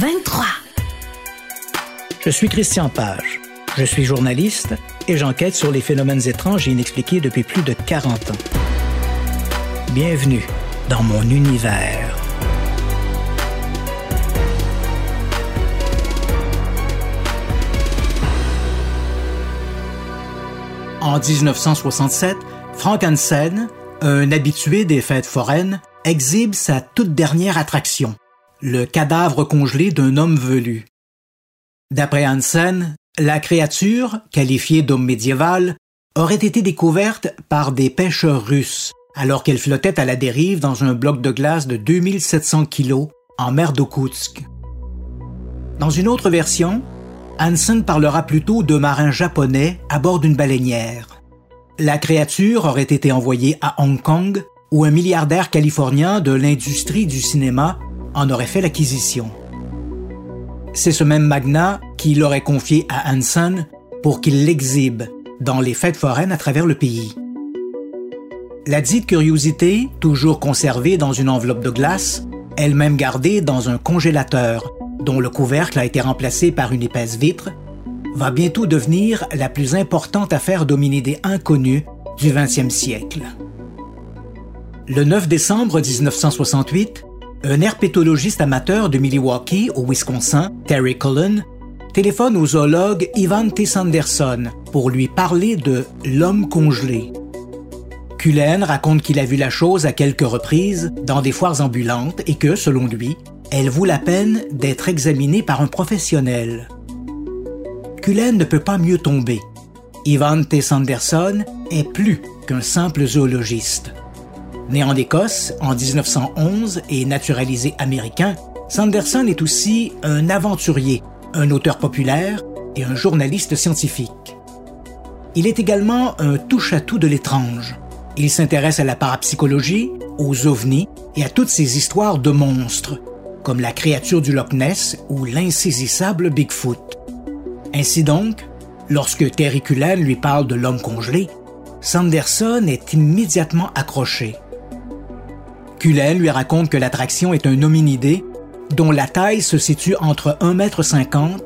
23. Je suis Christian Page. Je suis journaliste et j'enquête sur les phénomènes étranges et inexpliqués depuis plus de 40 ans. Bienvenue dans mon univers. En 1967, Frank Hansen, un habitué des fêtes foraines, exhibe sa toute dernière attraction, le cadavre congelé d'un homme velu. D'après Hansen, la créature, qualifiée d'homme médiéval, aurait été découverte par des pêcheurs russes alors qu'elle flottait à la dérive dans un bloc de glace de 2700 kilos en mer d'Okoutsk. Dans une autre version, Hansen parlera plutôt de marins japonais à bord d'une baleinière. La créature aurait été envoyée à Hong Kong où un milliardaire californien de l'industrie du cinéma en aurait fait l'acquisition. C'est ce même magnat qui l'aurait confié à Hansen pour qu'il l'exhibe dans les fêtes foraines à travers le pays. La dite curiosité, toujours conservée dans une enveloppe de glace, elle-même gardée dans un congélateur, dont le couvercle a été remplacé par une épaisse vitre, va bientôt devenir la plus importante affaire d'hominidés inconnus du 20e siècle. Le 9 décembre 1968, un herpétologiste amateur de Milwaukee, au Wisconsin, Terry Cullen, téléphone au zoologue Ivan T. Sanderson pour lui parler de l'homme congelé. Cullen raconte qu'il a vu la chose à quelques reprises dans des foires ambulantes et que, selon lui, elle vaut la peine d'être examinée par un professionnel. Cullen ne peut pas mieux tomber. Ivan T. Sanderson est plus qu'un simple zoologiste. Né en Écosse en 1911 et naturalisé américain, Sanderson est aussi un aventurier, un auteur populaire et un journaliste scientifique. Il est également un touche-à-tout de l'étrange. Il s'intéresse à la parapsychologie, aux ovnis et à toutes ces histoires de monstres, comme la créature du Loch Ness ou l'insaisissable Bigfoot. Ainsi donc, lorsque Terry Cullen lui parle de l'homme congelé, Sanderson est immédiatement accroché. Cullen lui raconte que l'attraction est un hominidé dont la taille se situe entre 1,50 m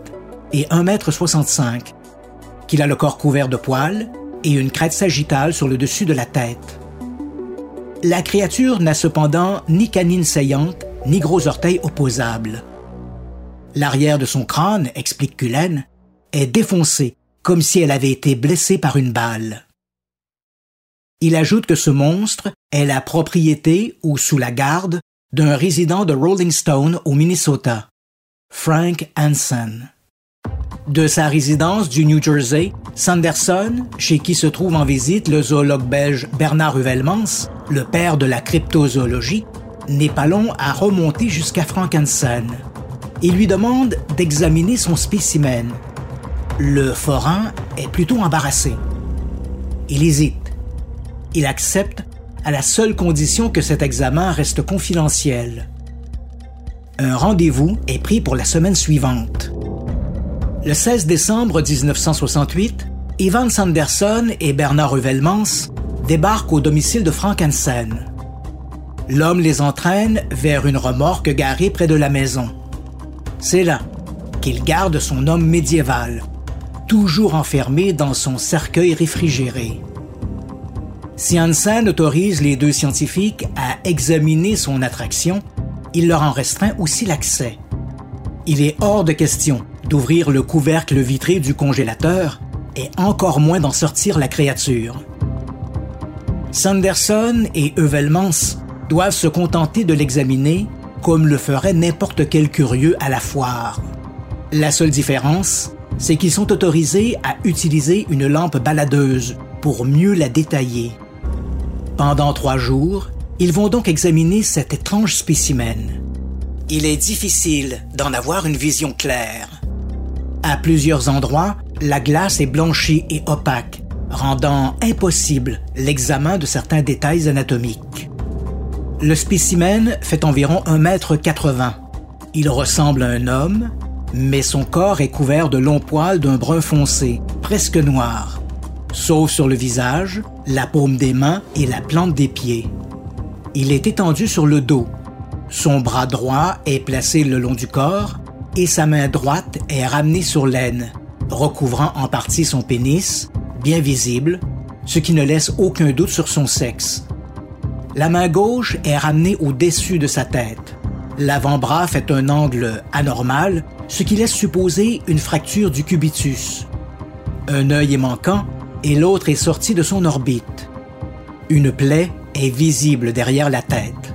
et 1,65 m, qu'il a le corps couvert de poils et une crête sagittale sur le dessus de la tête. La créature n'a cependant ni canine saillante ni gros orteils opposables. L'arrière de son crâne, explique Cullen, est défoncé, comme si elle avait été blessée par une balle. Il ajoute que ce monstre est la propriété ou sous la garde d'un résident de Rolling Stone au Minnesota, Frank Hansen. De sa résidence du New Jersey, Sanderson, chez qui se trouve en visite le zoologue belge Bernard Ruvelmans, le père de la cryptozoologie, n'est pas long à remonter jusqu'à Frank Hansen. Il lui demande d'examiner son spécimen. Le forain est plutôt embarrassé. Il hésite il accepte à la seule condition que cet examen reste confidentiel. Un rendez-vous est pris pour la semaine suivante. Le 16 décembre 1968, Ivan Sanderson et Bernard Ruvelmans débarquent au domicile de Frank Hansen. L'homme les entraîne vers une remorque garée près de la maison. C'est là qu'il garde son homme médiéval, toujours enfermé dans son cercueil réfrigéré. Si Hansen autorise les deux scientifiques à examiner son attraction, il leur en restreint aussi l'accès. Il est hors de question d'ouvrir le couvercle vitré du congélateur et encore moins d'en sortir la créature. Sanderson et Euvelmans doivent se contenter de l'examiner comme le ferait n'importe quel curieux à la foire. La seule différence, c'est qu'ils sont autorisés à utiliser une lampe baladeuse pour mieux la détailler. Pendant trois jours, Ils vont donc examiner cet étrange spécimen. Il est difficile d'en avoir une vision claire. À plusieurs endroits, la glace est blanchie et opaque, rendant impossible l'examen de certains détails anatomiques. Le spécimen fait environ 1 mètre 80. Il ressemble à un homme, mais son corps est couvert de longs poils d'un brun foncé, presque noir, sauf sur le visage, la paume des mains et la plante des pieds. Il est étendu sur le dos. Son bras droit est placé le long du corps et sa main droite est ramenée sur l'aine, recouvrant en partie son pénis, bien visible, ce qui ne laisse aucun doute sur son sexe. La main gauche est ramenée au-dessus de sa tête. L'avant-bras fait un angle anormal, ce qui laisse supposer une fracture du cubitus. Un œil est manquant et l'autre est sorti de son orbite. Une plaie est visible derrière la tête.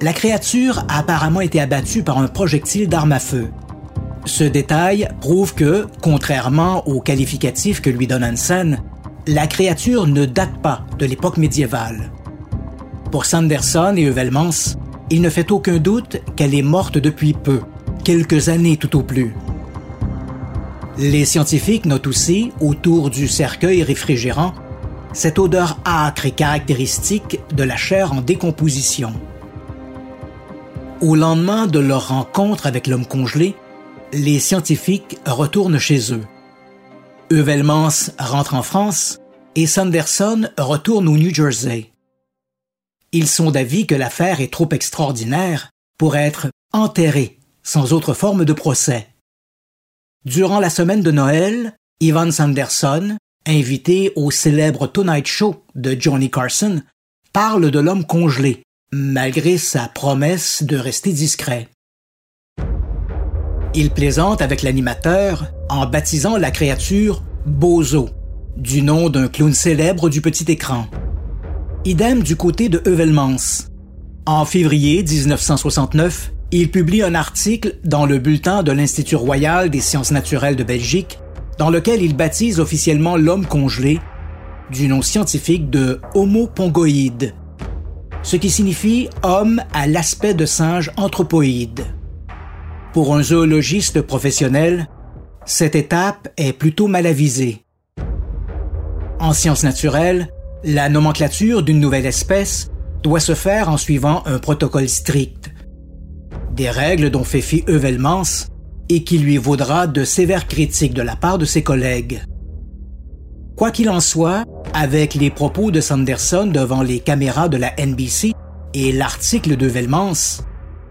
La créature a apparemment été abattue par un projectile d'arme à feu. Ce détail prouve que, contrairement au qualificatif que lui donne Hansen, la créature ne date pas de l'époque médiévale. Pour Sanderson et Heuvelmans, il ne fait aucun doute qu'elle est morte depuis peu, quelques années tout au plus. Les scientifiques notent aussi, autour du cercueil réfrigérant, cette odeur âcre et caractéristique de la chair en décomposition. Au lendemain de leur rencontre avec l'homme congelé, les scientifiques retournent chez eux. Heuvelmans rentre en France et Sanderson retourne au New Jersey. Ils sont d'avis que l'affaire est trop extraordinaire pour être enterrée sans autre forme de procès. Durant la semaine de Noël, Ivan Sanderson, invité au célèbre Tonight Show de Johnny Carson, parle de l'homme congelé, malgré sa promesse de rester discret. Il plaisante avec l'animateur en baptisant la créature Bozo, du nom d'un clown célèbre du petit écran. Idem du côté de Heuvelmans. En février 1969, il publie un article dans le bulletin de l'Institut royal des sciences naturelles de Belgique, dans lequel il baptise officiellement l'homme congelé du nom scientifique de Homo pongoïde, ce qui signifie homme à l'aspect de singe anthropoïde. Pour un zoologiste professionnel, cette étape est plutôt mal avisée. En sciences naturelles, la nomenclature d'une nouvelle espèce doit se faire en suivant un protocole strict. Des règles dont fait fi Heuvelmans et qui lui vaudra de sévères critiques de la part de ses collègues. Quoi qu'il en soit, avec les propos de Sanderson devant les caméras de la NBC et l'article de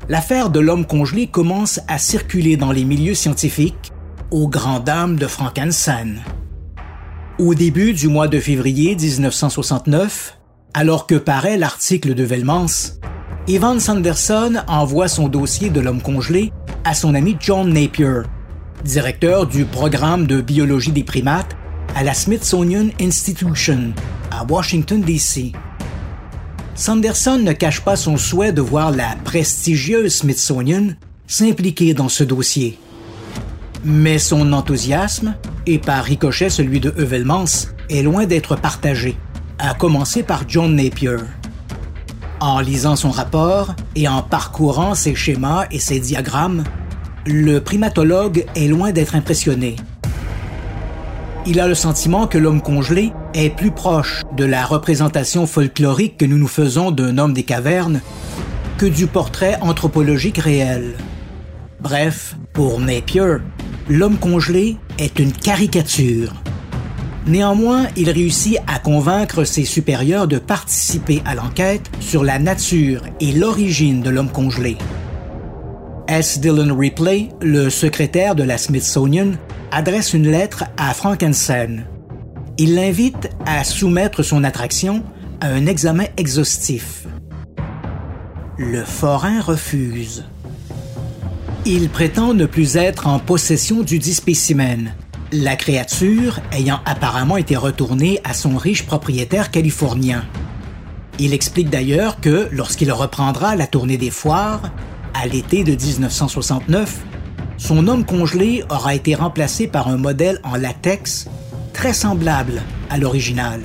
l'affaire de l'homme congelé commence à circuler dans les milieux scientifiques aux grandes dames de Frankenstein. Au début du mois de février 1969, alors que paraît l'article de Velmans, Ivan Sanderson envoie son dossier de l'homme congelé à son ami John Napier, directeur du programme de biologie des primates à la Smithsonian Institution à Washington, D.C. Sanderson ne cache pas son souhait de voir la prestigieuse Smithsonian s'impliquer dans ce dossier. Mais son enthousiasme, et par ricochet celui de Heuvelmans, est loin d'être partagé, à commencer par John Napier. En lisant son rapport et en parcourant ses schémas et ses diagrammes, le primatologue est loin d'être impressionné. Il a le sentiment que l'homme congelé est plus proche de la représentation folklorique que nous nous faisons d'un homme des cavernes que du portrait anthropologique réel. Bref, pour Napier, l'homme congelé est une caricature. Néanmoins, il réussit à convaincre ses supérieurs de participer à l'enquête sur la nature et l'origine de l'homme congelé. S. Dillon Ripley, le secrétaire de la Smithsonian, adresse une lettre à Frankenstein. Il l'invite à soumettre son attraction à un examen exhaustif. Le forain refuse. Il prétend ne plus être en possession du dit spécimen, la créature ayant apparemment été retournée à son riche propriétaire californien. Il explique d'ailleurs que lorsqu'il reprendra la tournée des foires, à l'été de 1969, son homme congelé aura été remplacé par un modèle en latex très semblable à l'original.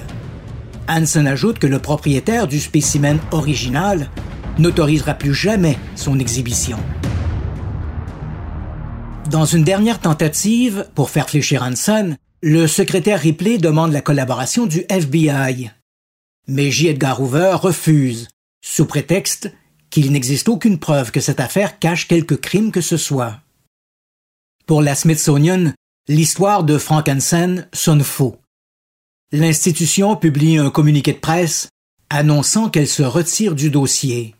Hansen ajoute que le propriétaire du spécimen original n'autorisera plus jamais son exhibition. Dans une dernière tentative pour faire fléchir Hansen, le secrétaire Ripley demande la collaboration du FBI. Mais J. Edgar Hoover refuse, sous prétexte qu'il n'existe aucune preuve que cette affaire cache quelque crime que ce soit. Pour la Smithsonian, l'histoire de Frank Hansen sonne faux. L'institution publie un communiqué de presse annonçant qu'elle se retire du dossier.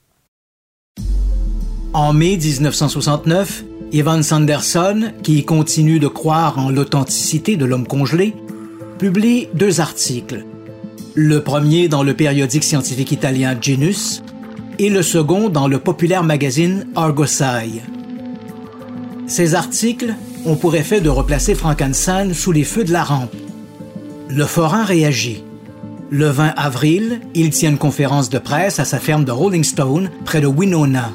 En mai 1969, Ivan Sanderson, qui continue de croire en l'authenticité de l'homme congelé, publie deux articles. Le premier dans le périodique scientifique italien Genus et le second dans le populaire magazine Argosai. Ces articles ont pour effet de replacer Frankenstein sous les feux de la rampe. Le forain réagit. Le 20 avril, il tient une conférence de presse à sa ferme de Rolling Stone, près de Winona.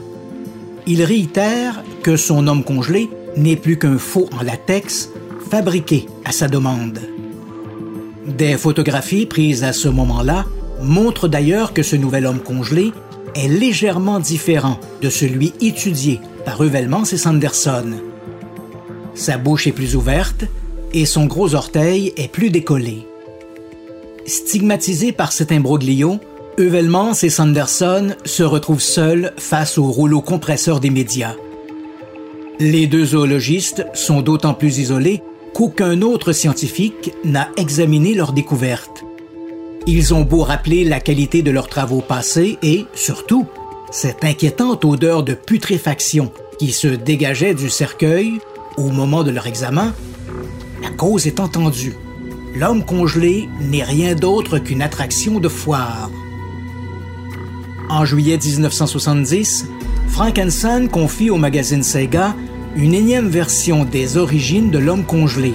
Il réitère que son homme congelé n'est plus qu'un faux en latex fabriqué à sa demande. Des photographies prises à ce moment-là montrent d'ailleurs que ce nouvel homme congelé est légèrement différent de celui étudié par Ruvellmans et Sanderson. Sa bouche est plus ouverte et son gros orteil est plus décollé. Stigmatisés par cet imbroglio, Heuvelmans et Sanderson se retrouvent seuls face au rouleau compresseur des médias. Les deux zoologistes sont d'autant plus isolés qu'aucun autre scientifique n'a examiné leur découverte. Ils ont beau rappeler la qualité de leurs travaux passés et, surtout, cette inquiétante odeur de putréfaction qui se dégageait du cercueil au moment de leur examen, la cause est entendue. L'homme congelé n'est rien d'autre qu'une attraction de foire. En juillet 1970, Frank Hansen confie au magazine Sega une énième version des origines de l'homme congelé.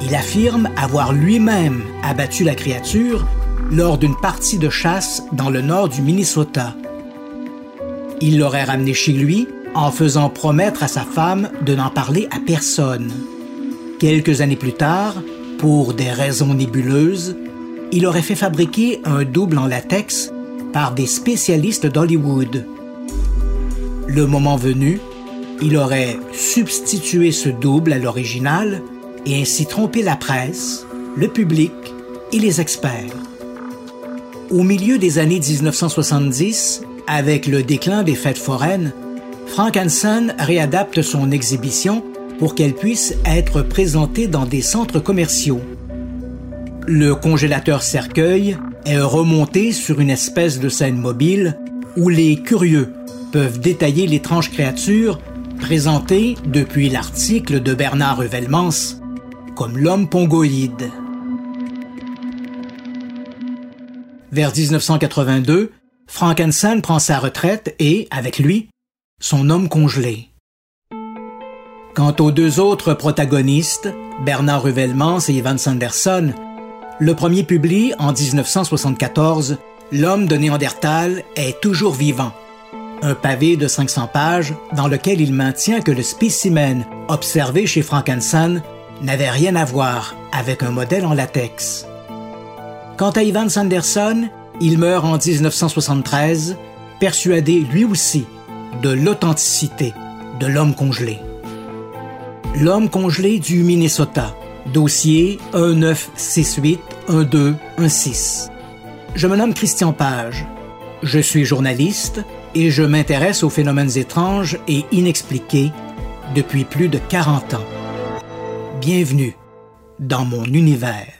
Il affirme avoir lui-même abattu la créature lors d'une partie de chasse dans le nord du Minnesota. Il l'aurait ramené chez lui en faisant promettre à sa femme de n'en parler à personne. Quelques années plus tard, pour des raisons nébuleuses, il aurait fait fabriquer un double en latex par des spécialistes d'Hollywood. Le moment venu, il aurait substitué ce double à l'original et ainsi trompé la presse, le public et les experts. Au milieu des années 1970, avec le déclin des fêtes foraines, Frank Hansen réadapte son exhibition pour qu'elle puisse être présentée dans des centres commerciaux. Le congélateur cercueil est remonté sur une espèce de scène mobile où les curieux peuvent détailler l'étrange créature présentée depuis l'article de Bernard Revellmans comme l'homme pongoïde. Vers 1982, Frankenstein prend sa retraite et, avec lui, son homme congelé. Quant aux deux autres protagonistes, Bernard Revellmans et Ivan Sanderson, le premier publie en 1974 L'homme de Néandertal est toujours vivant. Un pavé de 500 pages dans lequel il maintient que le spécimen observé chez Frankenstein n'avait rien à voir avec un modèle en latex. Quant à Ivan Sanderson, il meurt en 1973, persuadé lui aussi de l'authenticité de l'homme congelé. L'homme congelé du Minnesota, dossier 1968-1216. Je me nomme Christian Page. Je suis journaliste et je m'intéresse aux phénomènes étranges et inexpliqués depuis plus de 40 ans. Bienvenue dans mon univers.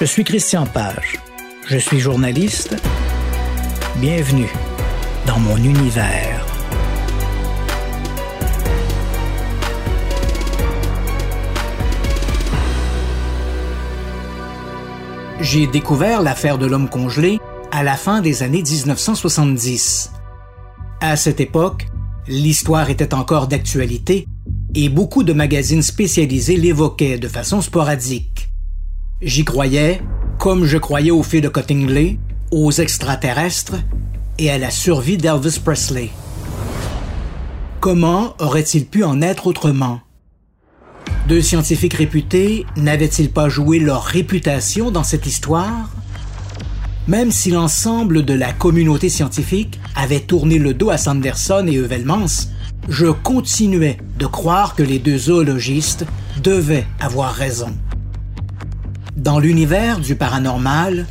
Je suis Christian Page. Je suis journaliste. Bienvenue dans mon univers. J'ai découvert l'affaire de l'homme congelé à la fin des années 1970. À cette époque, l'histoire était encore d'actualité et beaucoup de magazines spécialisés l'évoquaient de façon sporadique. J'y croyais, comme je croyais aux filles de Cottingley, aux extraterrestres et à la survie d'Elvis Presley. Comment aurait-il pu en être autrement? Deux scientifiques réputés n'avaient-ils pas joué leur réputation dans cette histoire? Même si l'ensemble de la communauté scientifique avait tourné le dos à Sanderson et Heuvelmans, je continuais de croire que les deux zoologistes devaient avoir raison. Dans l'univers du paranormal,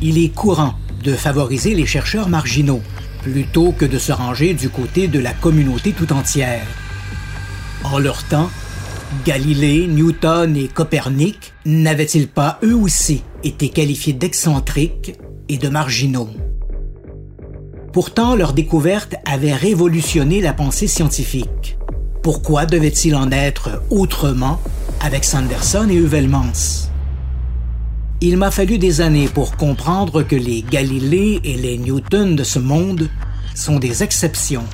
il est courant de favoriser les chercheurs marginaux plutôt que de se ranger du côté de la communauté tout entière. En leur temps, Galilée, Newton et Copernic n'avaient-ils pas eux aussi été qualifiés d'excentriques et de marginaux? Pourtant, leur découverte avait révolutionné la pensée scientifique. Pourquoi devait-il en être autrement avec Sanderson et Heuvelmans? Il m'a fallu des années pour comprendre que les Galilées et les Newton de ce monde sont des exceptions.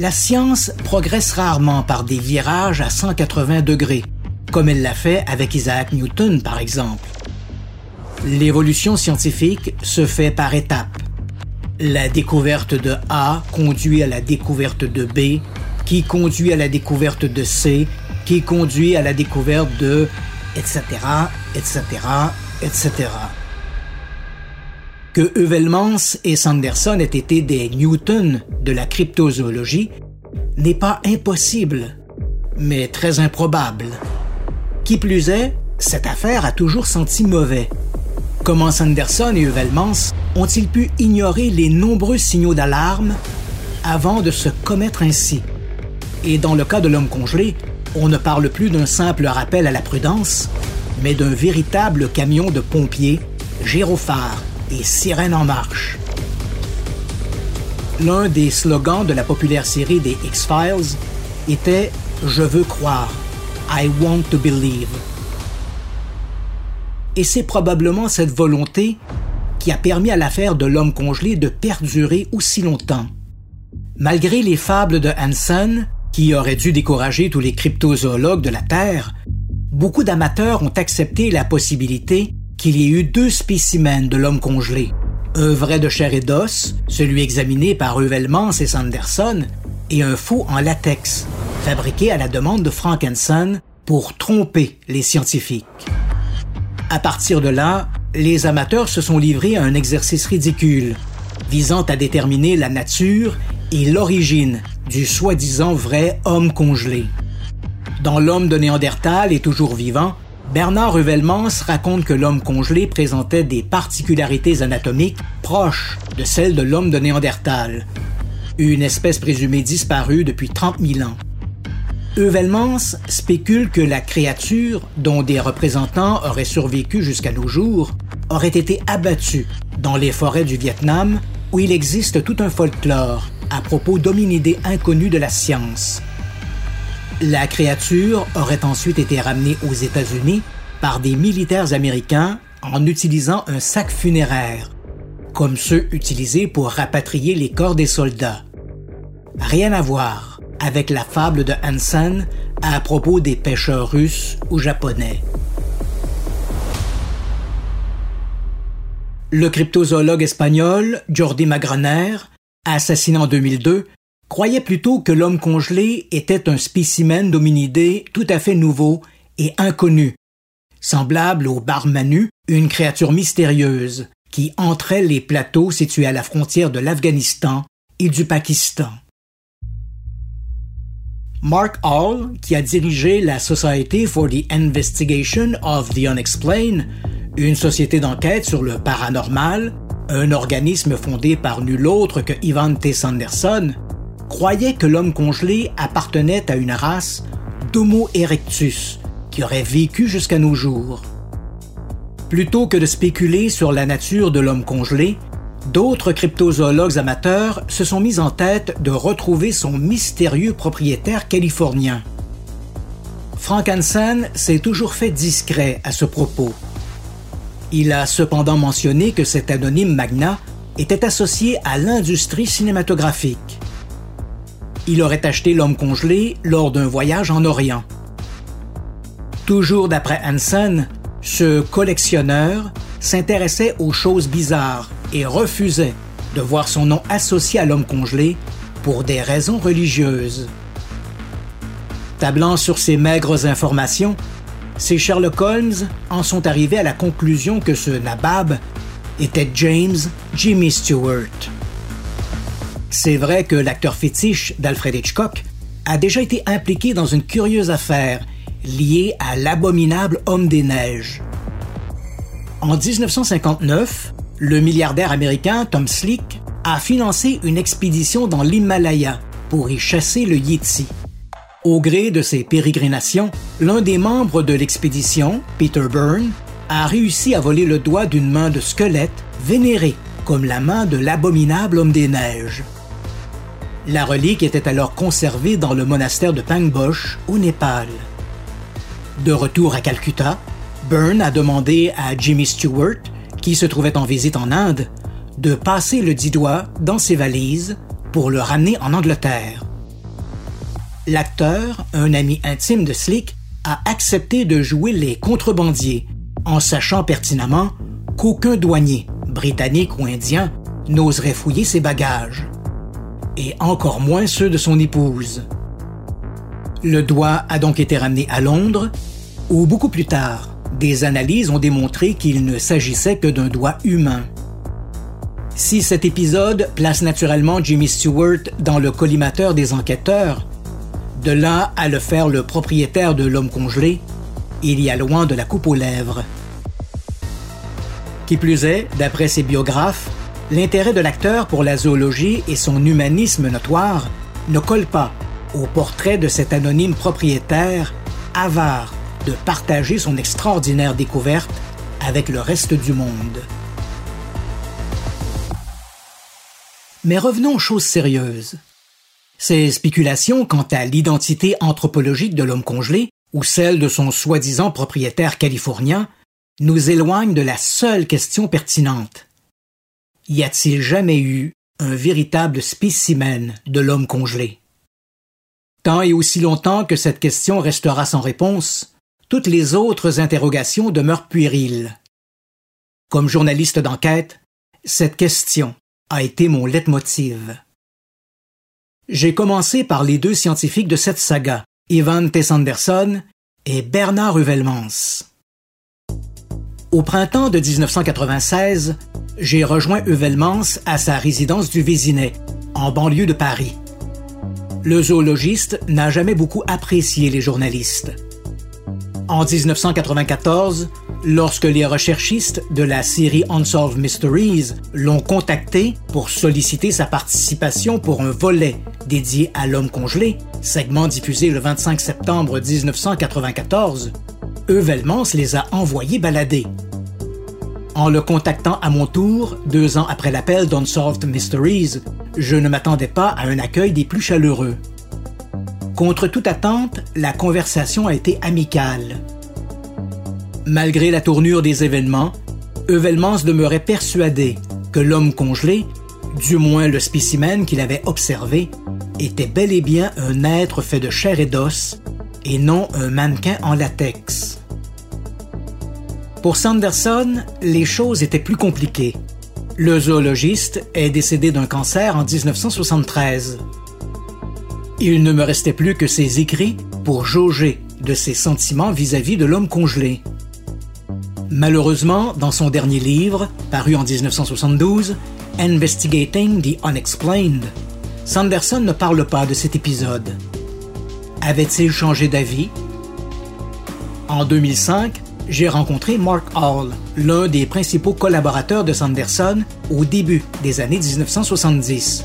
La science progresse rarement par des virages à 180 degrés, comme elle l'a fait avec Isaac Newton par exemple. L'évolution scientifique se fait par étapes. La découverte de A conduit à la découverte de B, qui conduit à la découverte de C, qui conduit à la découverte de etc., etc., etc. Que Heuvelmans et Sanderson aient été des Newton de la cryptozoologie n'est pas impossible, mais très improbable. Qui plus est, cette affaire a toujours senti mauvais. Comment Sanderson et Heuvelmans ont-ils pu ignorer les nombreux signaux d'alarme avant de se commettre ainsi? Et dans le cas de l'homme congelé, on ne parle plus d'un simple rappel à la prudence, mais d'un véritable camion de pompiers, gyrophares et sirènes en marche. L'un des slogans de la populaire série des X-Files était Je veux croire, I want to believe. Et c'est probablement cette volonté qui a permis à l'affaire de l'homme congelé de perdurer aussi longtemps. Malgré les fables de Hansen, qui auraient dû décourager tous les cryptozoologues de la Terre, beaucoup d'amateurs ont accepté la possibilité qu'il y ait eu deux spécimens de l'homme congelé. Un vrai de chair et d'os, celui examiné par Heuvelmans et Sanderson, et un faux en latex, fabriqué à la demande de Frankenstein pour tromper les scientifiques. À partir de là, les amateurs se sont livrés à un exercice ridicule, visant à déterminer la nature et l'origine du soi-disant vrai homme congelé. Dans L'homme de Néandertal et toujours vivant, Bernard Ruvelmans raconte que l'homme congelé présentait des particularités anatomiques proches de celles de l'homme de Néandertal, une espèce présumée disparue depuis 30 000 ans. Euvelmans spécule que la créature, dont des représentants auraient survécu jusqu'à nos jours, aurait été abattue dans les forêts du Vietnam où il existe tout un folklore à propos d'hominidés inconnus de la science. La créature aurait ensuite été ramenée aux États-Unis par des militaires américains en utilisant un sac funéraire, comme ceux utilisés pour rapatrier les corps des soldats. Rien à voir avec la fable de Hansen à propos des pêcheurs russes ou japonais. Le cryptozoologue espagnol Jordi Magraner, assassiné en 2002, croyait plutôt que l'homme congelé était un spécimen d'hominidés tout à fait nouveau et inconnu, semblable au barmanu, une créature mystérieuse qui entrait les plateaux situés à la frontière de l'Afghanistan et du Pakistan. Mark Hall, qui a dirigé la Society for the Investigation of the Unexplained, une société d'enquête sur le paranormal, un organisme fondé par nul autre que Ivan T. Sanderson, croyait que l'homme congelé appartenait à une race d'Homo erectus qui aurait vécu jusqu'à nos jours. Plutôt que de spéculer sur la nature de l'homme congelé, d'autres cryptozoologues amateurs se sont mis en tête de retrouver son mystérieux propriétaire californien. Frankenstein s'est toujours fait discret à ce propos. Il a cependant mentionné que cet anonyme magnat était associé à l'industrie cinématographique. Il aurait acheté l'homme congelé lors d'un voyage en Orient. Toujours d'après Hansen, ce collectionneur s'intéressait aux choses bizarres et refusait de voir son nom associé à l'homme congelé pour des raisons religieuses. Tablant sur ces maigres informations, ces Sherlock Holmes en sont arrivés à la conclusion que ce nabab était James Jimmy Stewart. C'est vrai que l'acteur fétiche d'Alfred Hitchcock a déjà été impliqué dans une curieuse affaire liée à l'abominable Homme des Neiges. En 1959, le milliardaire américain Tom Slick a financé une expédition dans l'Himalaya pour y chasser le Yeti. Au gré de ses pérégrinations, l'un des membres de l'expédition, Peter Byrne, a réussi à voler le doigt d'une main de squelette vénérée comme la main de l'abominable homme des neiges. La relique était alors conservée dans le monastère de Pangbosh, au Népal. De retour à Calcutta, Byrne a demandé à Jimmy Stewart, qui se trouvait en visite en Inde, de passer le dit doigt dans ses valises pour le ramener en Angleterre. L'acteur, un ami intime de Slick, a accepté de jouer les contrebandiers, en sachant pertinemment qu'aucun douanier, britannique ou indien, n'oserait fouiller ses bagages, et encore moins ceux de son épouse. Le doigt a donc été ramené à Londres, où beaucoup plus tard, des analyses ont démontré qu'il ne s'agissait que d'un doigt humain. Si cet épisode place naturellement Jimmy Stewart dans le collimateur des enquêteurs, de là à le faire le propriétaire de l'homme congelé, il y a loin de la coupe aux lèvres. Qui plus est, d'après ses biographes, l'intérêt de l'acteur pour la zoologie et son humanisme notoire ne collent pas au portrait de cet anonyme propriétaire avare de partager son extraordinaire découverte avec le reste du monde. Mais revenons aux choses sérieuses. Ces spéculations quant à l'identité anthropologique de l'homme congelé ou celle de son soi-disant propriétaire californien nous éloignent de la seule question pertinente. Y a-t-il jamais eu un véritable spécimen de l'homme congelé? Tant et aussi longtemps que cette question restera sans réponse, toutes les autres interrogations demeurent puériles. Comme journaliste d'enquête, cette question a été mon leitmotiv. J'ai commencé par les deux scientifiques de cette saga, Ivan T. Sanderson et Bernard Heuvelmans. Au printemps de 1996, j'ai rejoint Heuvelmans à sa résidence du Vésinet, en banlieue de Paris. Le zoologiste n'a jamais beaucoup apprécié les journalistes. En 1994, lorsque les recherchistes de la série Unsolved Mysteries l'ont contacté pour solliciter sa participation pour un volet dédié à l'homme congelé, segment diffusé le 25 septembre 1994, Euvelmans les a envoyés balader. En le contactant à mon tour, deux ans après l'appel d'Unsolved Mysteries, je ne m'attendais pas à un accueil des plus chaleureux. Contre toute attente, la conversation a été amicale. Malgré la tournure des événements, Euvelmans demeurait persuadé que l'homme congelé, du moins le spécimen qu'il avait observé, était bel et bien un être fait de chair et d'os et non un mannequin en latex. Pour Sanderson, les choses étaient plus compliquées. Le zoologiste est décédé d'un cancer en 1973. Il ne me restait plus que ses écrits pour jauger de ses sentiments vis-à-vis de l'homme congelé. Malheureusement, dans son dernier livre, paru en 1972, Investigating the Unexplained, Sanderson ne parle pas de cet épisode. Avait-il changé d'avis? En 2005, j'ai rencontré Mark Hall, l'un des principaux collaborateurs de Sanderson au début des années 1970.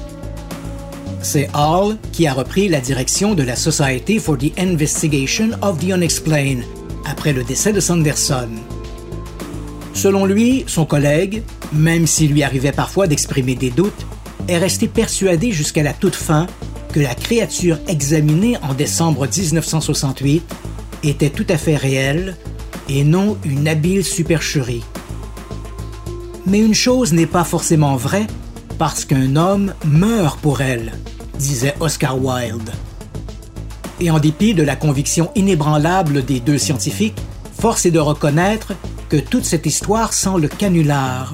C'est Hall qui a repris la direction de la Society for the Investigation of the Unexplained après le décès de Sanderson. Selon lui, son collègue, même s'il lui arrivait parfois d'exprimer des doutes, est resté persuadé jusqu'à la toute fin que la créature examinée en décembre 1968 était tout à fait réelle et non une habile supercherie. Mais une chose n'est pas forcément vraie parce qu'un homme meurt pour elle, disait Oscar Wilde. Et en dépit de la conviction inébranlable des deux scientifiques, force est de reconnaître que toute cette histoire sent le canular.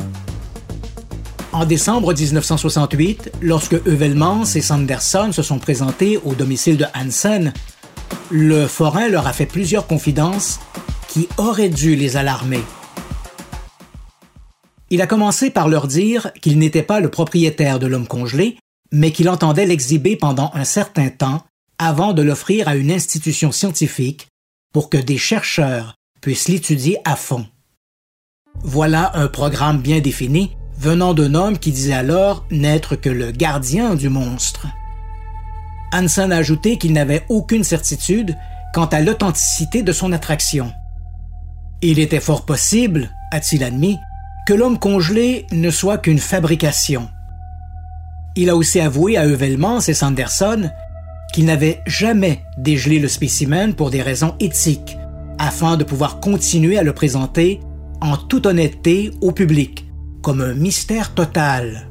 En décembre 1968, lorsque Heuvelmans et Sanderson se sont présentés au domicile de Hansen, le forain leur a fait plusieurs confidences qui auraient dû les alarmer. Il a commencé par leur dire qu'il n'était pas le propriétaire de l'homme congelé, mais qu'il entendait l'exhiber pendant un certain temps avant de l'offrir à une institution scientifique pour que des chercheurs puissent l'étudier à fond. Voilà un programme bien défini venant d'un homme qui disait alors n'être que le gardien du monstre. Hansen a ajouté qu'il n'avait aucune certitude quant à l'authenticité de son attraction. Il était fort possible, a-t-il admis, que l'homme congelé ne soit qu'une fabrication. Il a aussi avoué à Heuvelmans et Sanderson qu'il n'avait jamais dégelé le spécimen pour des raisons éthiques, afin de pouvoir continuer à le présenter en toute honnêteté au public, comme un mystère total.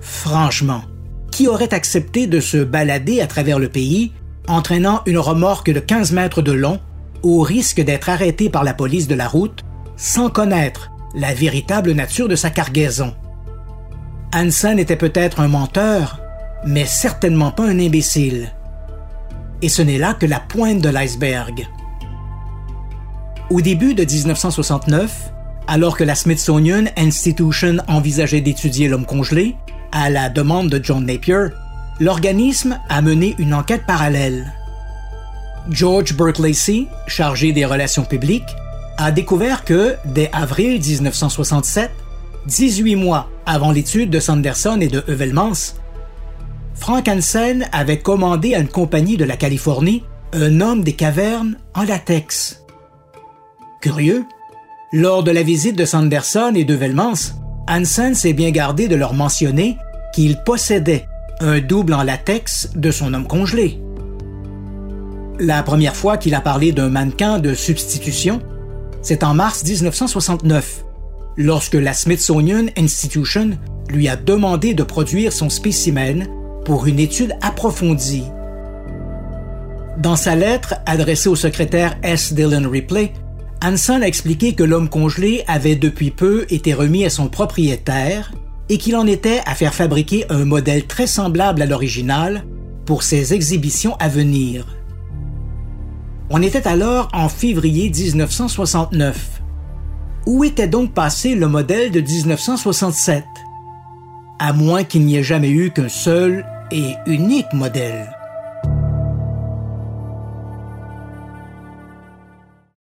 Franchement, qui aurait accepté de se balader à travers le pays, entraînant une remorque de 15 mètres de long, au risque d'être arrêté par la police de la route, sans connaître la véritable nature de sa cargaison? Hansen était peut-être un menteur, mais certainement pas un imbécile. Et ce n'est là que la pointe de l'iceberg. Au début de 1969, alors que la Smithsonian Institution envisageait d'étudier l'homme congelé, à la demande de John Napier, l'organisme a mené une enquête parallèle. George Burke chargé des relations publiques, a découvert que, dès avril 1967, 18 mois avant l'étude de Sanderson et de Heuvelmans, Frank Hansen avait commandé à une compagnie de la Californie un homme des cavernes en latex. Curieux, lors de la visite de Sanderson et de Velmans, Hansen s'est bien gardé de leur mentionner qu'il possédait un double en latex de son homme congelé. La première fois qu'il a parlé d'un mannequin de substitution, c'est en mars 1969, lorsque la Smithsonian Institution lui a demandé de produire son spécimen pour une étude approfondie. Dans sa lettre adressée au secrétaire S. Dillon Ripley, Hansen a expliqué que l'homme congelé avait depuis peu été remis à son propriétaire et qu'il en était à faire fabriquer un modèle très semblable à l'original pour ses exhibitions à venir. On était alors en février 1969. Où était donc passé le modèle de 1967 À moins qu'il n'y ait jamais eu qu'un seul et unique modèle.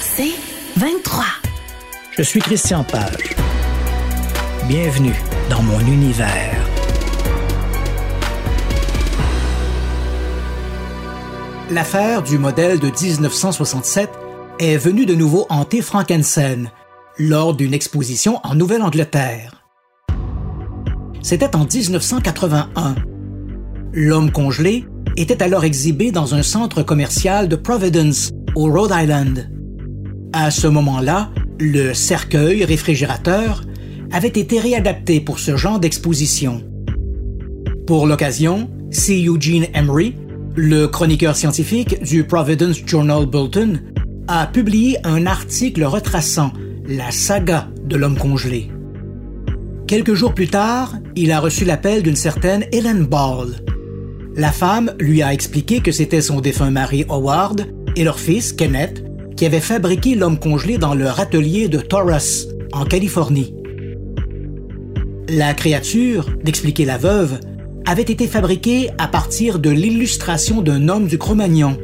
C'est 23. Je suis Christian Page. Bienvenue dans mon univers. L'affaire du modèle de 1967 est venue de nouveau hanter Frankenstein lors d'une exposition en Nouvelle-Angleterre. C'était en 1981. L'homme congelé était alors exhibé dans un centre commercial de Providence, au Rhode Island. À ce moment-là, le cercueil réfrigérateur avait été réadapté pour ce genre d'exposition. Pour l'occasion, C. Eugene Emery, le chroniqueur scientifique du Providence Journal Bulletin, a publié un article retraçant la saga de l'homme congelé. Quelques jours plus tard, il a reçu l'appel d'une certaine Ellen Ball. La femme lui a expliqué que c'était son défunt mari Howard et leur fils Kenneth qui avaient fabriqué l'homme congelé dans leur atelier de Taurus, en Californie. La créature, d'expliquer la veuve, avait été fabriquée à partir de l'illustration d'un homme du Cro-Magnon.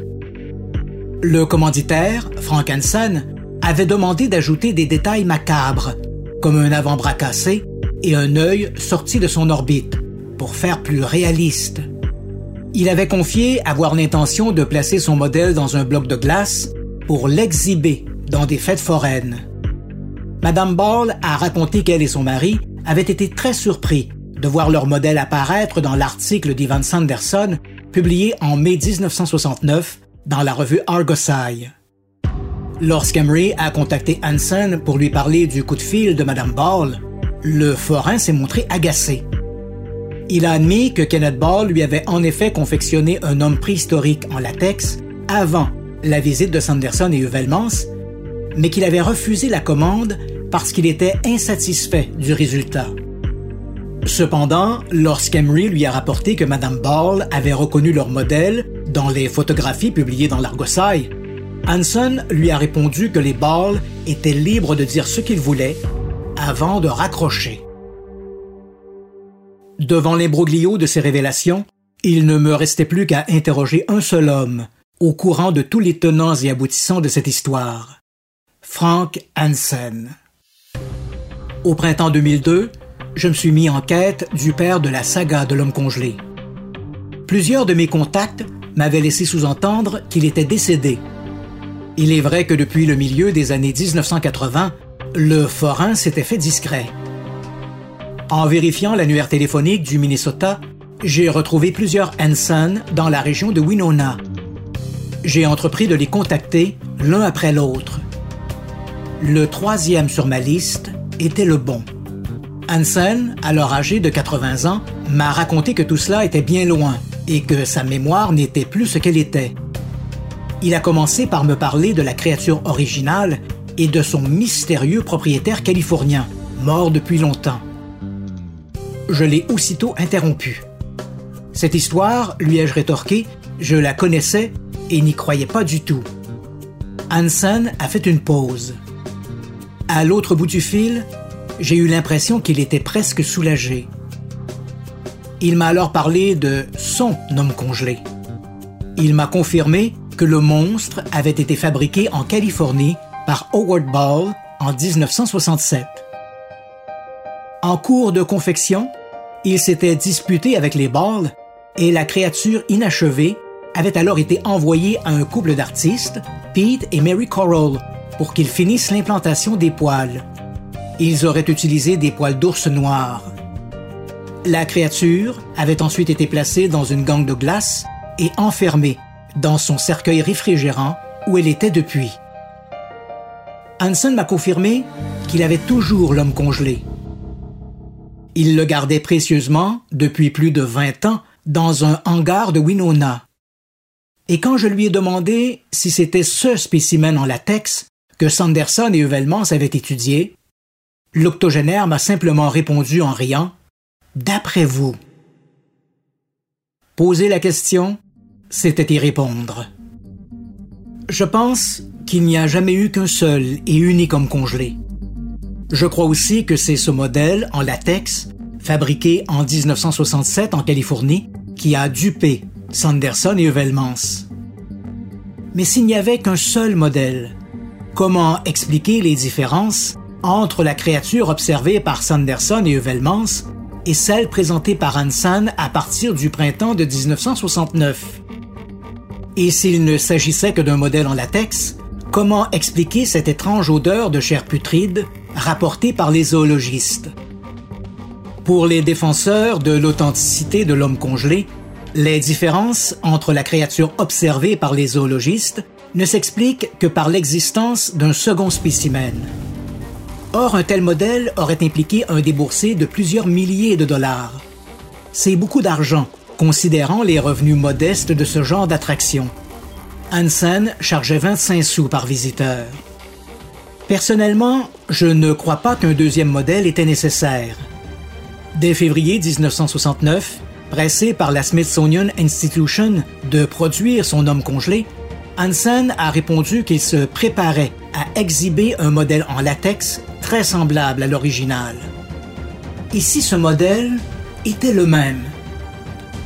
Le commanditaire, Frank Hansen, avait demandé d'ajouter des détails macabres, comme un avant-bras cassé et un œil sorti de son orbite, pour faire plus réaliste. Il avait confié avoir l'intention de placer son modèle dans un bloc de glace pour l'exhiber dans des fêtes foraines. Madame Ball a raconté qu'elle et son mari avaient été très surpris de voir leur modèle apparaître dans l'article d'Ivan Sanderson publié en mai 1969 dans la revue Argosy. Lorsqu'Emery a contacté Hansen pour lui parler du coup de fil de Madame Ball, le forain s'est montré agacé. Il a admis que Kenneth Ball lui avait en effet confectionné un homme préhistorique en latex avant la visite de Sanderson et Uvelmans, mais qu'il avait refusé la commande parce qu'il était insatisfait du résultat. Cependant, lorsqu'Emery lui a rapporté que Madame Ball avait reconnu leur modèle dans les photographies publiées dans l'Argosy, Hanson lui a répondu que les Ball étaient libres de dire ce qu'ils voulaient avant de raccrocher. Devant l'imbroglio de ces révélations, il ne me restait plus qu'à interroger un seul homme, au courant de tous les tenants et aboutissants de cette histoire. Frank Hansen. Au printemps 2002, je me suis mis en quête du père de la saga de l'homme congelé. Plusieurs de mes contacts m'avaient laissé sous-entendre qu'il était décédé. Il est vrai que depuis le milieu des années 1980, le forain s'était fait discret. En vérifiant l'annuaire téléphonique du Minnesota, j'ai retrouvé plusieurs Hansen dans la région de Winona. J'ai entrepris de les contacter l'un après l'autre. Le troisième sur ma liste était le bon. Hansen, alors âgé de 80 ans, m'a raconté que tout cela était bien loin et que sa mémoire n'était plus ce qu'elle était. Il a commencé par me parler de la créature originale et de son mystérieux propriétaire californien, mort depuis longtemps je l'ai aussitôt interrompu. Cette histoire, lui ai-je rétorqué, je la connaissais et n'y croyais pas du tout. Hansen a fait une pause. À l'autre bout du fil, j'ai eu l'impression qu'il était presque soulagé. Il m'a alors parlé de son homme congelé. Il m'a confirmé que le monstre avait été fabriqué en Californie par Howard Ball en 1967. En cours de confection, il s'était disputé avec les balles et la créature inachevée avait alors été envoyée à un couple d'artistes, Pete et Mary Coral, pour qu'ils finissent l'implantation des poils. Ils auraient utilisé des poils d'ours noirs. La créature avait ensuite été placée dans une gangue de glace et enfermée dans son cercueil réfrigérant où elle était depuis. Hansen m'a confirmé qu'il avait toujours l'homme congelé. Il le gardait précieusement, depuis plus de vingt ans, dans un hangar de Winona. Et quand je lui ai demandé si c'était ce spécimen en latex que Sanderson et Uvelmans avaient étudié, l'octogénaire m'a simplement répondu en riant D'après vous. Poser la question, c'était y répondre. Je pense qu'il n'y a jamais eu qu'un seul et unique homme congelé. Je crois aussi que c'est ce modèle en latex, fabriqué en 1967 en Californie, qui a dupé Sanderson et Heuvelmans. Mais s'il n'y avait qu'un seul modèle, comment expliquer les différences entre la créature observée par Sanderson et Heuvelmans et celle présentée par Hansen à partir du printemps de 1969? Et s'il ne s'agissait que d'un modèle en latex, comment expliquer cette étrange odeur de chair putride rapporté par les zoologistes. Pour les défenseurs de l'authenticité de l'homme congelé, les différences entre la créature observée par les zoologistes ne s'expliquent que par l'existence d'un second spécimen. Or, un tel modèle aurait impliqué un déboursé de plusieurs milliers de dollars. C'est beaucoup d'argent, considérant les revenus modestes de ce genre d'attraction. Hansen chargeait 25 sous par visiteur. Personnellement, je ne crois pas qu'un deuxième modèle était nécessaire. Dès février 1969, pressé par la Smithsonian Institution de produire son homme congelé, Hansen a répondu qu'il se préparait à exhiber un modèle en latex très semblable à l'original. Si ce modèle était le même?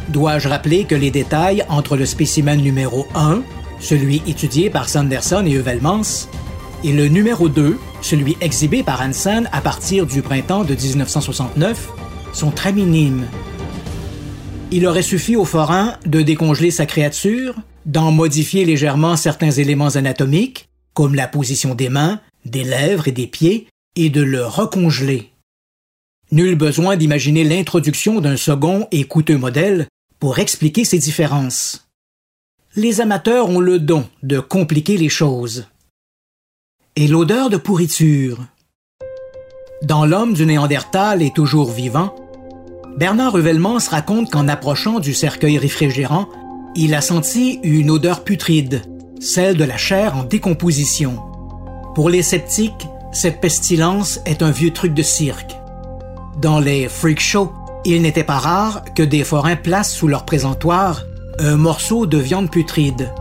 Dois-je rappeler que les détails entre le spécimen numéro 1, celui étudié par Sanderson et Heuvelmans, et le numéro 2, celui exhibé par Hansen à partir du printemps de 1969, sont très minimes. Il aurait suffi au forain de décongeler sa créature, d'en modifier légèrement certains éléments anatomiques, comme la position des mains, des lèvres et des pieds, et de le recongeler. Nul besoin d'imaginer l'introduction d'un second et coûteux modèle pour expliquer ces différences. Les amateurs ont le don de compliquer les choses. Et l'odeur de pourriture. Dans L'homme du Néandertal est toujours vivant, Bernard Ruvelmans raconte qu'en approchant du cercueil réfrigérant, il a senti une odeur putride, celle de la chair en décomposition. Pour les sceptiques, cette pestilence est un vieux truc de cirque. Dans les freak shows, il n'était pas rare que des forains placent sous leur présentoir un morceau de viande putride.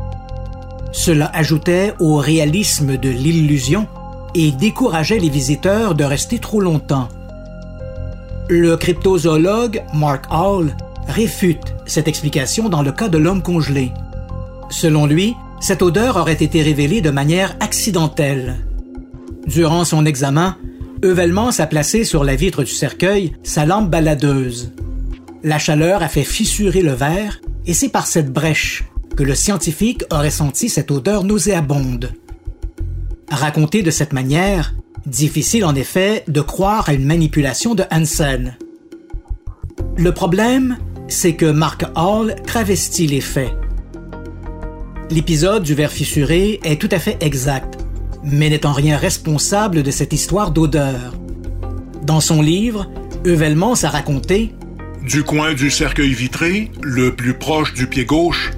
Cela ajoutait au réalisme de l'illusion et décourageait les visiteurs de rester trop longtemps. Le cryptozoologue Mark Hall réfute cette explication dans le cas de l'homme congelé. Selon lui, cette odeur aurait été révélée de manière accidentelle. Durant son examen, Euvelmans a placé sur la vitre du cercueil sa lampe baladeuse. La chaleur a fait fissurer le verre et c'est par cette brèche que le scientifique aurait senti cette odeur nauséabonde. Raconté de cette manière, difficile en effet de croire à une manipulation de Hansen. Le problème, c'est que Mark Hall travestit les faits. L'épisode du verre fissuré est tout à fait exact, mais n'est en rien responsable de cette histoire d'odeur. Dans son livre, Euvelmans a raconté Du coin du cercueil vitré, le plus proche du pied gauche,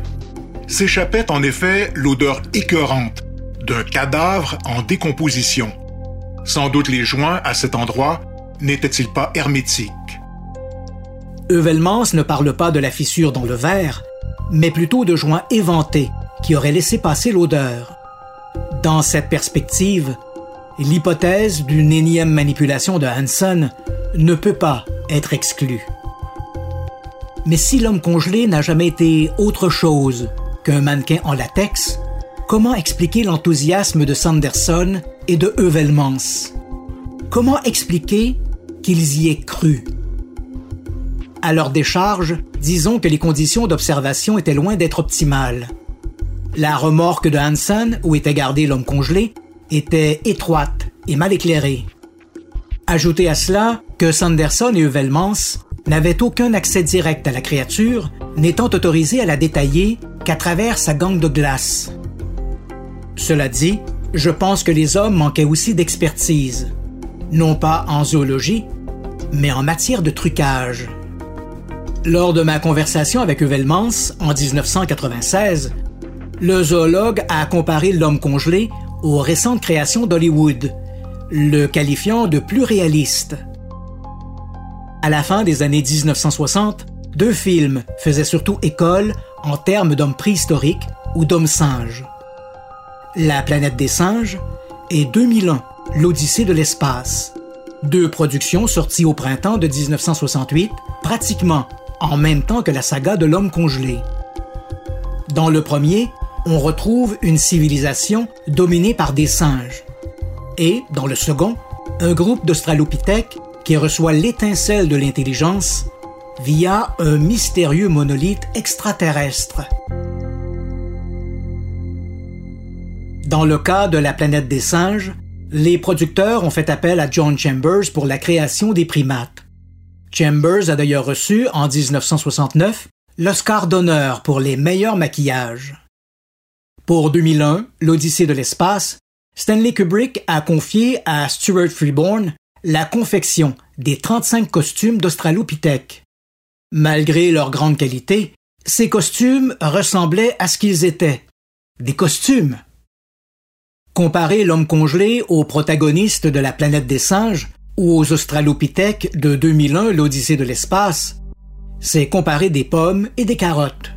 s'échappait en effet l'odeur écœurante d'un cadavre en décomposition. Sans doute les joints à cet endroit n'étaient-ils pas hermétiques. Euvelmans ne parle pas de la fissure dans le verre, mais plutôt de joints éventés qui auraient laissé passer l'odeur. Dans cette perspective, l'hypothèse d'une énième manipulation de Hansen ne peut pas être exclue. Mais si l'homme congelé n'a jamais été autre chose qu'un mannequin en latex, comment expliquer l'enthousiasme de Sanderson et de Euvelmans Comment expliquer qu'ils y aient cru? À leur décharge, disons que les conditions d'observation étaient loin d'être optimales. La remorque de Hansen, où était gardé l'homme congelé, était étroite et mal éclairée. Ajoutez à cela que Sanderson et Euvelmans n'avaient aucun accès direct à la créature, n'étant autorisés à la détailler qu'à travers sa gangue de glace. Cela dit, je pense que les hommes manquaient aussi d'expertise, non pas en zoologie, mais en matière de trucage. Lors de ma conversation avec Euvelmans en 1996, le zoologue a comparé l'homme congelé aux récentes créations d'Hollywood, le qualifiant de plus réaliste. À la fin des années 1960, deux films faisaient surtout école en termes d'hommes préhistoriques ou d'hommes singes. La planète des singes et 2001, l'Odyssée de l'espace. Deux productions sorties au printemps de 1968, pratiquement en même temps que la saga de l'homme congelé. Dans le premier, on retrouve une civilisation dominée par des singes. Et, dans le second, un groupe d'Australopithèques qui reçoit l'étincelle de l'intelligence via un mystérieux monolithe extraterrestre. Dans le cas de la planète des singes, les producteurs ont fait appel à John Chambers pour la création des primates. Chambers a d'ailleurs reçu, en 1969, l'Oscar d'honneur pour les meilleurs maquillages. Pour 2001, l'Odyssée de l'espace, Stanley Kubrick a confié à Stuart Freeborn la confection des 35 costumes d'Australopithèque. Malgré leur grande qualité, ces costumes ressemblaient à ce qu'ils étaient. Des costumes. Comparer l'homme congelé aux protagonistes de la planète des singes ou aux Australopithèques de 2001, l'Odyssée de l'espace, c'est comparer des pommes et des carottes.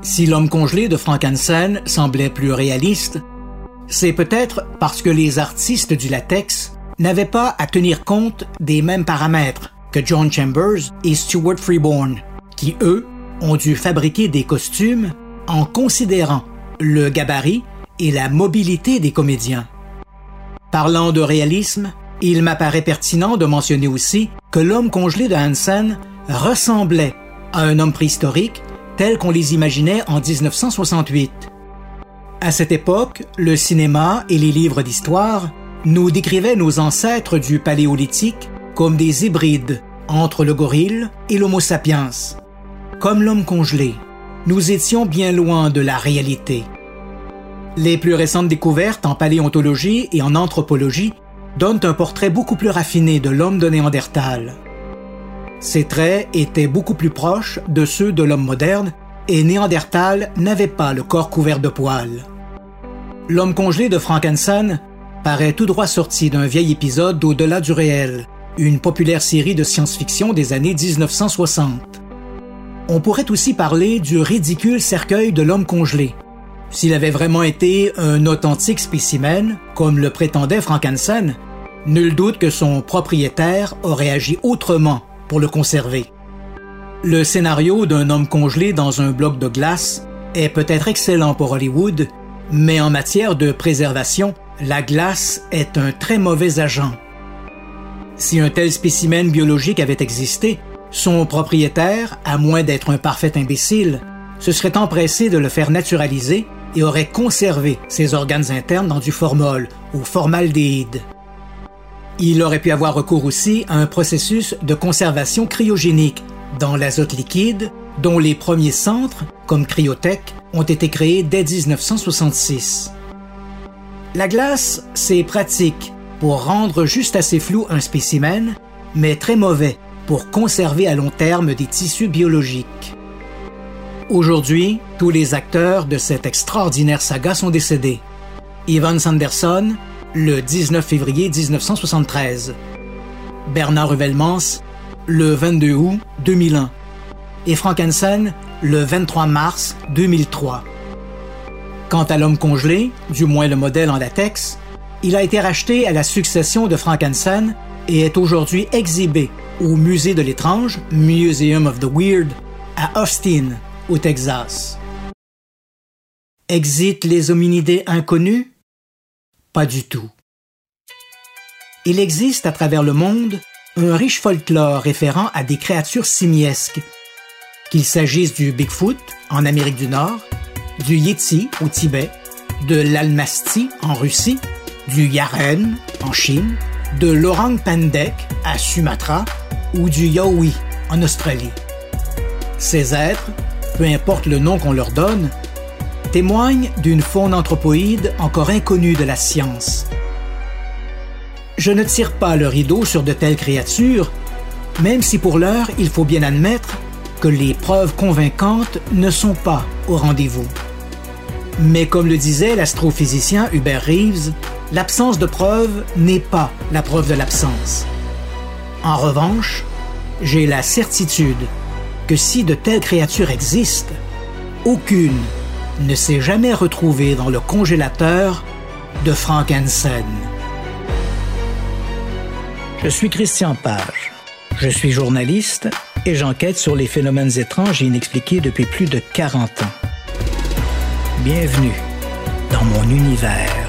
Si l'homme congelé de Frankenstein semblait plus réaliste, c'est peut-être parce que les artistes du latex n'avaient pas à tenir compte des mêmes paramètres que John Chambers et Stuart Freeborn, qui, eux, ont dû fabriquer des costumes en considérant le gabarit et la mobilité des comédiens. Parlant de réalisme, il m'apparaît pertinent de mentionner aussi que l'homme congelé de Hansen ressemblait à un homme préhistorique tel qu'on les imaginait en 1968. À cette époque, le cinéma et les livres d'histoire nous décrivaient nos ancêtres du paléolithique comme des hybrides entre le gorille et l'Homo sapiens. Comme l'homme congelé, nous étions bien loin de la réalité. Les plus récentes découvertes en paléontologie et en anthropologie donnent un portrait beaucoup plus raffiné de l'homme de Néandertal. Ses traits étaient beaucoup plus proches de ceux de l'homme moderne et Néandertal n'avait pas le corps couvert de poils. L'homme congelé de Frankenstein paraît tout droit sorti d'un vieil épisode d'Au-delà du réel, une populaire série de science-fiction des années 1960. On pourrait aussi parler du ridicule cercueil de l'homme congelé. S'il avait vraiment été un authentique spécimen, comme le prétendait Frankenstein, nul doute que son propriétaire aurait agi autrement pour le conserver. Le scénario d'un homme congelé dans un bloc de glace est peut-être excellent pour Hollywood, mais en matière de préservation, la glace est un très mauvais agent. Si un tel spécimen biologique avait existé, son propriétaire, à moins d'être un parfait imbécile, se serait empressé de le faire naturaliser et aurait conservé ses organes internes dans du formol ou formaldéhyde. Il aurait pu avoir recours aussi à un processus de conservation cryogénique dans l'azote liquide, dont les premiers centres, comme Cryotech, ont été créés dès 1966. La glace, c'est pratique pour rendre juste assez flou un spécimen, mais très mauvais pour conserver à long terme des tissus biologiques. Aujourd'hui, tous les acteurs de cette extraordinaire saga sont décédés. Ivan Sanderson, le 19 février 1973. Bernard Ruvelmans, le 22 août 2001. Et Frankenstein, le 23 mars 2003. Quant à l'homme congelé, du moins le modèle en latex, il a été racheté à la succession de Frankenstein et est aujourd'hui exhibé au Musée de l'étrange, Museum of the Weird, à Austin, au Texas. Exit les hominidés inconnus? Pas du tout. Il existe à travers le monde un riche folklore référent à des créatures simiesques, qu'il s'agisse du Bigfoot en Amérique du Nord, du Yeti au Tibet, de l'Almasty en Russie, du Yaren en Chine, de l'Orang Pendek à Sumatra ou du Yowie en Australie. Ces êtres, peu importe le nom qu'on leur donne, témoignent d'une faune anthropoïde encore inconnue de la science. Je ne tire pas le rideau sur de telles créatures, même si pour l'heure il faut bien admettre que les preuves convaincantes ne sont pas au rendez-vous. Mais comme le disait l'astrophysicien Hubert Reeves, l'absence de preuve n'est pas la preuve de l'absence. En revanche, j'ai la certitude que si de telles créatures existent, aucune ne s'est jamais retrouvée dans le congélateur de Frankenstein. Je suis Christian Page. Je suis journaliste et j'enquête sur les phénomènes étranges et inexpliqués depuis plus de 40 ans. Bienvenue dans mon univers.